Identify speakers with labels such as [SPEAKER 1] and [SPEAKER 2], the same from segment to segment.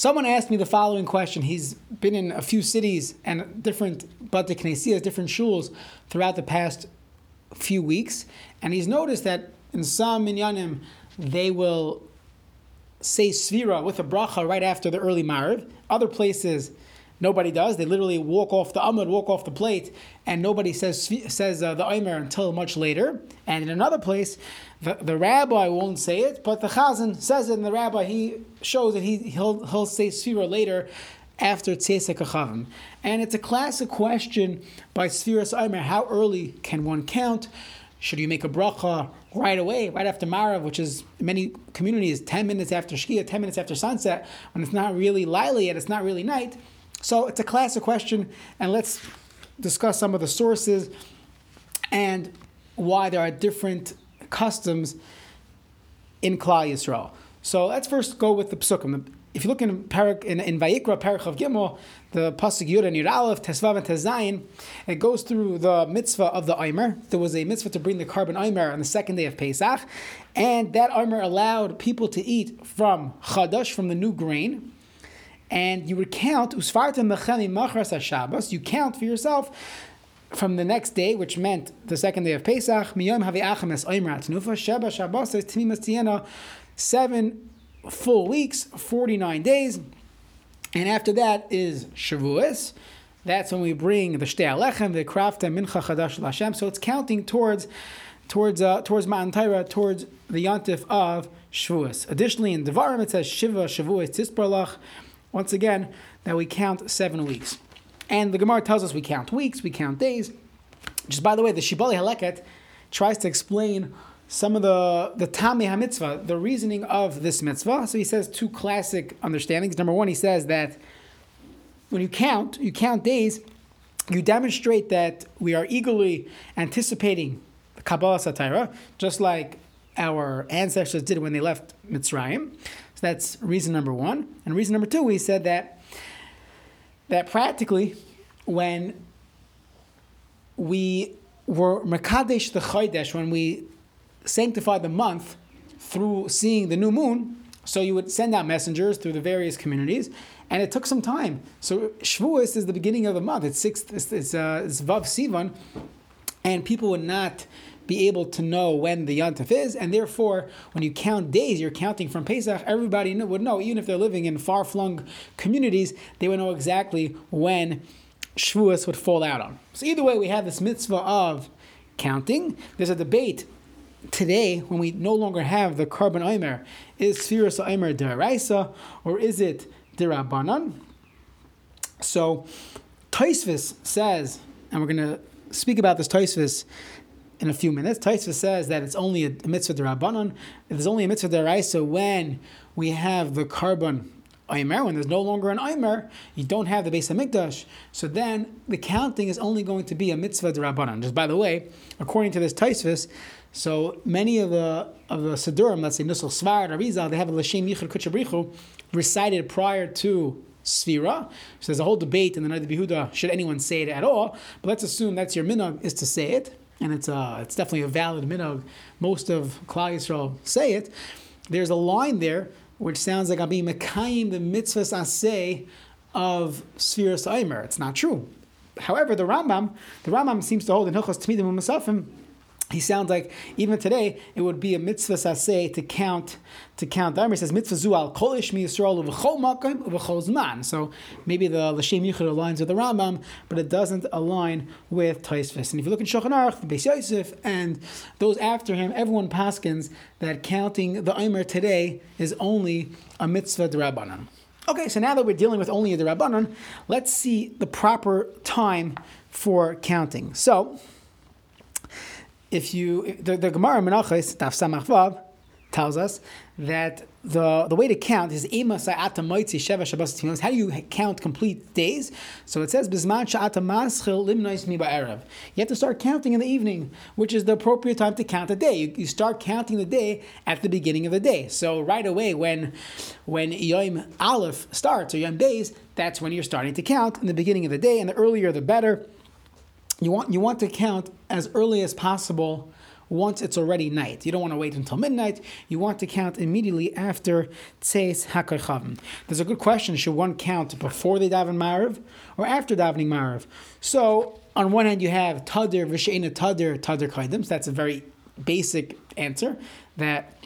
[SPEAKER 1] Someone asked me the following question. He's been in a few cities and different Bate Knesias, different shuls throughout the past few weeks, and he's noticed that in some minyanim they will say svira with a bracha right after the early mariv. Other places Nobody does. They literally walk off the amud, walk off the plate, and nobody says says uh, the aimer until much later. And in another place, the, the rabbi won't say it, but the chazan says it, and the rabbi he shows that he he'll he'll say sfira later after tzesek achavim. And it's a classic question by Sfiras Aimer: How early can one count? Should you make a bracha right away, right after Marav, which is many communities 10 minutes after Shkia, 10 minutes after sunset, when it's not really Lila yet, it's not really night? So it's a classic question, and let's discuss some of the sources and why there are different customs in Klal Yisrael. So let's first go with the psukim. If you look in Parak, in, in Vayikra, Parak of Gimel, the pasuk Yud and Yud Aleph, Tesvav and Tezayin, it goes through the mitzvah of the Eimer. There was a mitzvah to bring the korban Eimer on the second day of Pesach, and that Eimer allowed people to eat from Chadash, from the new grain, and you would count usfarta mechemi machras Shabbos. You count for yourself from the next day, which meant the second day of Pesach. Miyom seven full weeks, forty nine days, and after that is Shavuos. That's when we bring the shtei alechem, the krafta mincha chadash Lashem. So it's counting towards towards uh, towards Matan Torah, towards the yontif of Shavuos. Additionally, in Devarim it says Shiva Shavuos Tisparlach once again, that we count seven weeks. And the Gemara tells us we count weeks, we count days. Just by the way, the Shibolei Haleket tries to explain some of the the Tami HaMitzvah, the reasoning of this mitzvah. So he says two classic understandings. Number one, he says that when you count, you count days, you demonstrate that we are eagerly anticipating the Kabbalah Satira, just like our ancestors did when they left Mitzrayim. So that's reason number one. And reason number two, we said that that practically when we were Makadesh the Chaydesh, when we sanctified the month through seeing the new moon, so you would send out messengers through the various communities, and it took some time. So Shavuos is the beginning of the month. It's sixth. It's, it's, uh, it's Vav Sivan, and people would not be able to know when the Yontif is, and therefore, when you count days, you're counting from Pesach, everybody would know, even if they're living in far flung communities, they would know exactly when Shavuos would fall out on. So, either way, we have this mitzvah of counting. There's a debate today when we no longer have the korban omer. Is Sfiras omer deraisa or is it derabanan? So, Taisvis says, and we're going to speak about this Taisvis in a few minutes. Taisva says that it's only a mitzvah derabanan. There's only a mitzvah deraisa when we have the korban Aimer, when there's no longer an Aimer, you don't have the Beis HaMikdash. So then the counting is only going to be a mitzvah derabanan. Just by the way, according to this Taisvis, so many of the of the Sidurim, let's say Nusal Svar Arizal, they have a Lashem Yichud Kuchabrichu recited prior to Sfira. So there's a whole debate in the Noda B'Yehuda, should anyone say it at all? But let's assume that's your minhag, is to say it and it's uh, it's definitely a valid minog. Most of Klal Yisrael say it. There's a line there which sounds like I'm being mekayim the mitzvahs aseh of Sfiras Aimer. It's not true. However, the Rambam, the Rambam seems to hold in Hilchos Tmidim U'Masafim he sounds like even today it would be a mitzvah saseh to count to count the He says mitzvah zual kol ish Yisrael uv'chol makom uv'chol zman. So maybe the l'shem yichud aligns with the Rambam, but it doesn't align with Taisvis. And if you look in Shulchan Aruch, Beis Yosef, and those after him, everyone paskins that counting the Omer today is only a mitzvah drabanan. Okay, so now that we're dealing with only a drabanan, let's see the proper time for counting. So if you the, the Gemara Menachos Daf Samach tells us that the, the way to count is Ema Sa'ata Moitzi Sheva Shabbos How do you count complete days? So it says Bizman Sha'ata Maschil Limnois Mi Ba'erev. You have to start counting in the evening, which is the appropriate time to count the day. You, you start counting the day at the beginning of the day. So right away when when Yom Aleph starts or Yom Beis, that's when you're starting to count in the beginning of the day, and the earlier the better you want you want to count as early as possible once it's already night. You don't want to wait until midnight. You want to count immediately after Tzeis HaKarchavim. There's a good question: Should one count before they daven Marav or after davening Marav? So on one hand, you have Tadir V'Sheina Tadir Tadir Kaidim. So that's a very basic answer that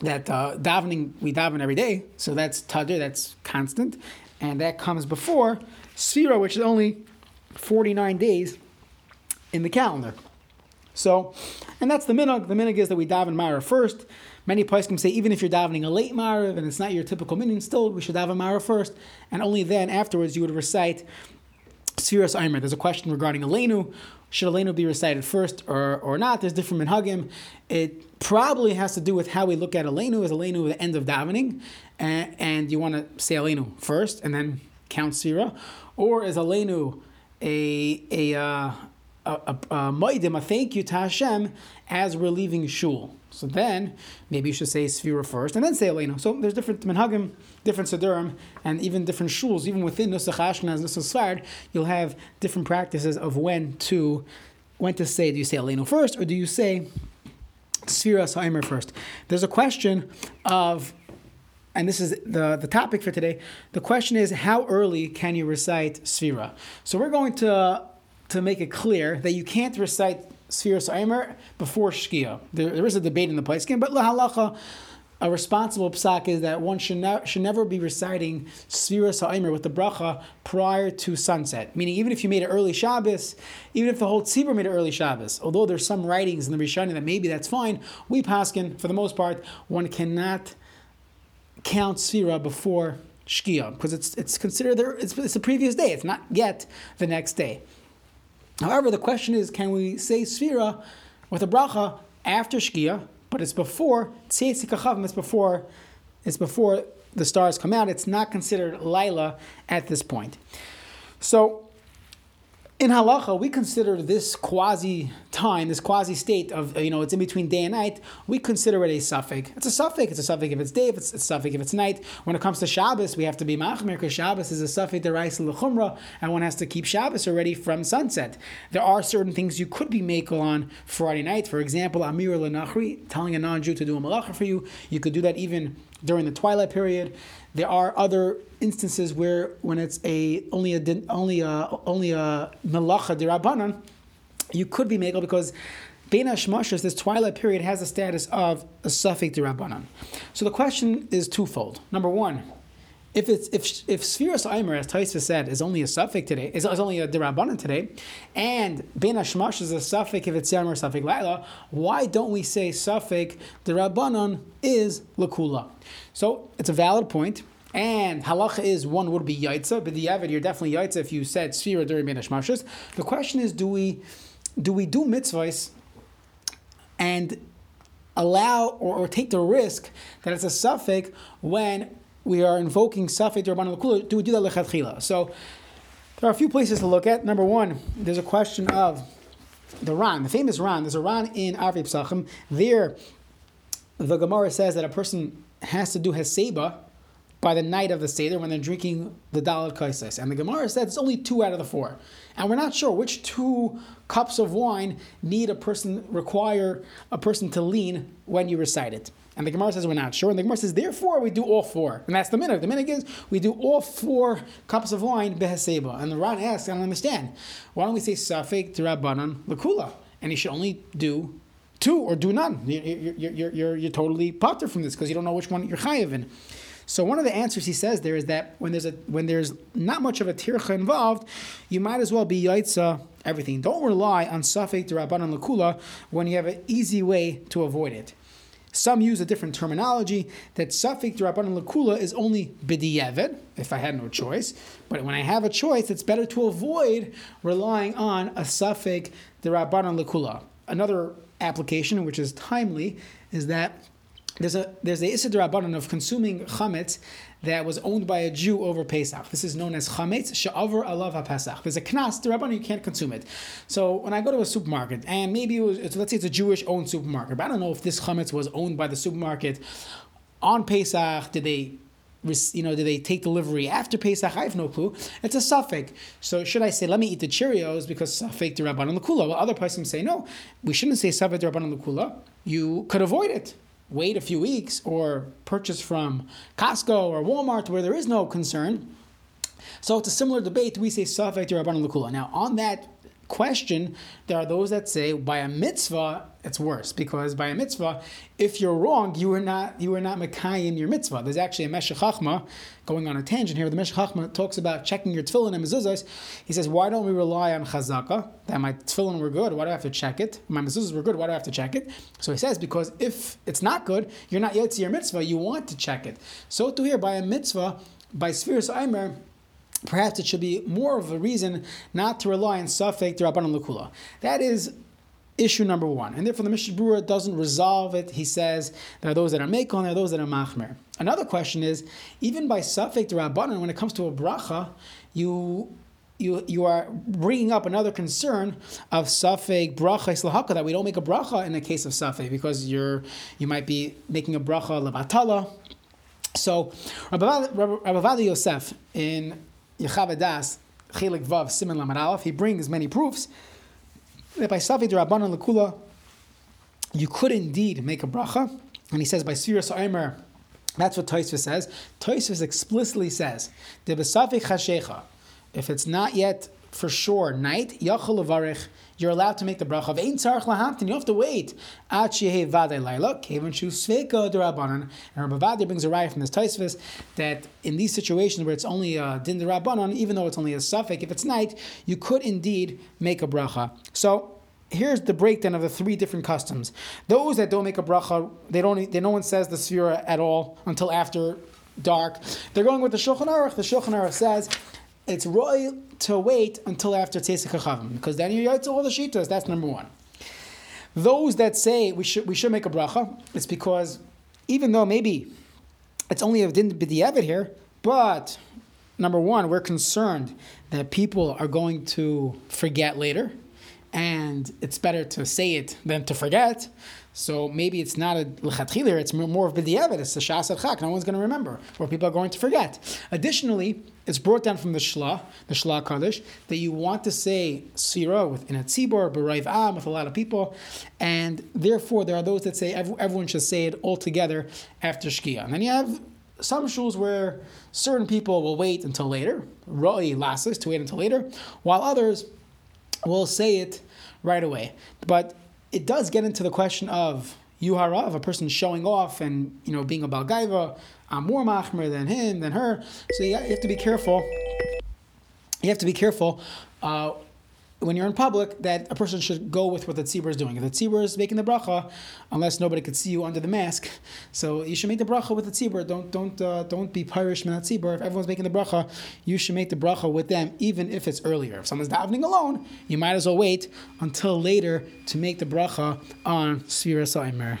[SPEAKER 1] that uh, davening we daven every day, so that's tadir, that's constant, and that comes before Sphira, which is only 49 days in the calendar. So, and that's the minhag. The minhag is that we daven Mara first. Many can say even if you're davening a late Marav and it's not your typical minyan, still we should daven Mara first, and only then afterwards you would recite Sfiras Aimer. There's a question regarding Elenu. Should Elenu be recited first or, or not? There's different minhagim. It probably has to do with how we look at Elenu. Is Elenu the end of davening, and, and you want to say Elenu first and then count Sira, or is Elenu a a uh, a, a, a, a thank you to Hashem as we're leaving shul? So then maybe you should say Sfira first and then say Elenu. So there's different minhagim, different sedurim, and even different shuls. Even within Nusach Ashkenaz, Nusach Sfard, you'll have different practices of when to when to say. Do you say Elenu first or do you say Sfira Saimer first? There's a question of and this is the, the topic for today. The question is, how early can you recite Sfira? So we're going to, to make it clear that you can't recite Sfiras Aimer before Shkia. There, there is a debate in the poskim, but lahalacha, a responsible psak is that one should, ne- should never be reciting Sfiras Aimer with the bracha prior to sunset. Meaning, even if you made it early Shabbos, even if the whole tzibur made it early Shabbos, although there's some writings in the Rishonim that maybe that's fine, we paskin, for the most part, one cannot count Sfira before Shkia because it's, it's considered there, it's, it's the previous day, it's not yet the next day. However, the question is, can we say Sfira with a bracha after Shkia, but it's before Tzeitzikachavim, it's before, it's before the stars come out. It's not considered Laila at this point. So in halacha, we consider this quasi time, this quasi state of you know it's in between day and night. We consider it a safek. It's a safek. It's a safek if it's day. If it's a safek if it's night. When it comes to Shabbos, we have to be machmir because Shabbos is a safek derais lechumra, and one has to keep Shabbos already from sunset. There are certain things you could be makel on Friday night. For example, amir lenachri, telling a non-Jew to do a malacha for you. You could do that even during the twilight period. There are other instances where when it's a only a only a only a melacha dirabanan, you could be megal because Bein Hashmashas, this twilight period has the status of a safek dirabanan. So the question is twofold. Number one, if it's if if Spheros Aimer, as Taisa said, is only a safek today, is, is only a dirabanan today, and Bein Hashmash is a safek if it's Yamar safek Laila, why don't we say safek dirabanan is lakula? So it's a valid point. And halacha is one would be yaitza, but the avid you're definitely yaitza if you said sfira during Bein Hashmashas. The question is, do we do we do mitzvahs and allow or, or take the risk that it's a safek when we are invoking Safek Rabban Lakula, do we do that lechatchila? So there are a few places to look at. Number one, there's a question of the Ran, the famous Ran. There's a Ran in Arvei Psachim. There, the Gemara says that a person has to do Heseba by the night of the Seder when they're drinking the Daled Kosos. And the Gemara says it's only two out of the four. And we're not sure which two cups of wine need a person, require a person to lean when you recite it. And the Gemara says we're not sure. And the Gemara says, therefore, we do all four. And that's the minute. The minute is we do all four cups of wine beheseba. And the Ran asks, I don't understand. Why don't we say safek to Rabbanan lakula? And he should only do two or do none. You're, you're, you're, you're, you're totally patur from this because you don't know which one you're chayiv in. So one of the answers he says there is that when there's a when there's not much of a tircha involved, you might as well be yaitza everything. Don't rely on safek to rabbanan lakula when you have an easy way to avoid it. Some use a different terminology that Safik Rabbanan Lakula is only B'diyevet, if I had no choice. But when I have a choice, it's better to avoid relying on a Safik Rabbanan Lakula. Another application, which is timely, is that there's a there's the issur of consuming chametz that was owned by a Jew over Pesach. This is known as chametz she'avar alav haPesach. There's a knas derabbanon you can't consume it. So when I go to a supermarket and maybe it was let's say it's a Jewish owned supermarket, but I don't know if this chametz was owned by the supermarket on Pesach. Did they you know, do they take delivery after Pesach? I have no clue. It's a safek. So should I say, let me eat the Cheerios because safek the Rabban Lakula? Well, other persons say, no, we shouldn't say safek the Rabban Lakula. You could avoid it. Wait a few weeks or purchase from Costco or Walmart where there is no concern. So it's a similar debate. We say the Rabban Lakula. Now, on that question, there are those that say by a mitzvah it's worse because by a mitzvah, if you're wrong, you are not you are not mekayim your mitzvah. There's actually a Meshech going on a tangent here. The Meshech talks about checking your tefillin and mezuzahs. He says, why don't we rely on chazaka that my tefillin were good? Why do I have to check it? My mezuzahs were good. Why do I have to check it? So he says because if it's not good, you're not yet to your mitzvah. You want to check it. So to here by a mitzvah, by spheres aimer perhaps it should be more of a reason not to rely on Safek Rabbanan Lakula. That is issue number one. And therefore the Mishnah Berurah doesn't resolve it. He says there are those that are Mekon, there are those that are Machmer. Another question is, even by Safek Rabbanan, when it comes to a bracha, you you, you are bringing up another concern of safek bracha islahaka that we don't make a bracha in the case of safek because you're you might be making a bracha levatala. So Rabbi Ovadia Yosef in Yechaveh Daas, Chelik Vav, Simon Lamed he brings many proofs that by Savi Rabbanan Lakula, you could indeed make a bracha. And he says by Sfiras Omer, that's what Toisva says. Toisva explicitly says, if it's not yet for sure night, yachol levarich, you're allowed to make the bracha of ein tzarich lahamtin. You have to wait at shehei vadei laila kevin shu sveka derabanan. And Rabbi Ovadia brings a riot from this Taisvis that in these situations where it's only a din derabanan, even though it's only a safek, if it's night, you could indeed make a bracha. So here's the breakdown of the three different customs. Those that don't make a bracha, they don't. They, no one says the sfira at all until after dark. They're going with the Shulchan Aruch. The Shulchan Aruch says it's royal to wait until after Tzesek HaChavim, because then you're to all the Shitas. That's number one. Those that say we should we should make a bracha, it's because even though maybe it's only a din b'di'evet here, but number one, we're concerned that people are going to forget later, and it's better to say it than to forget. So maybe it's not a lechatchiler, it's more of b'di'evet, it's a shas chak, no one's going to remember, or people are going to forget. Additionally, it's brought down from the Shla, the Shla Kaddish, that you want to say Sira within a tzibor, b'raiv am, with a lot of people, and therefore there are those that say everyone should say it all together after Shkia. And then you have some shuls where certain people will wait until later, roi lasses, to wait until later, while others will say it right away. But it does get into the question of yuhara, of a person showing off and you know being a balgaiva. I'm more machmer than him, than her. So you have to be careful. You have to be careful uh, when you're in public that a person should go with what the tzibur is doing. If the tzibur is making the bracha, unless nobody could see you under the mask, so you should make the bracha with the tzibur. Don't don't uh, don't be pirish min tzibur. If everyone's making the bracha, you should make the bracha with them, even if it's earlier. If someone's davening alone, you might as well wait until later to make the bracha on Sfira Saimer.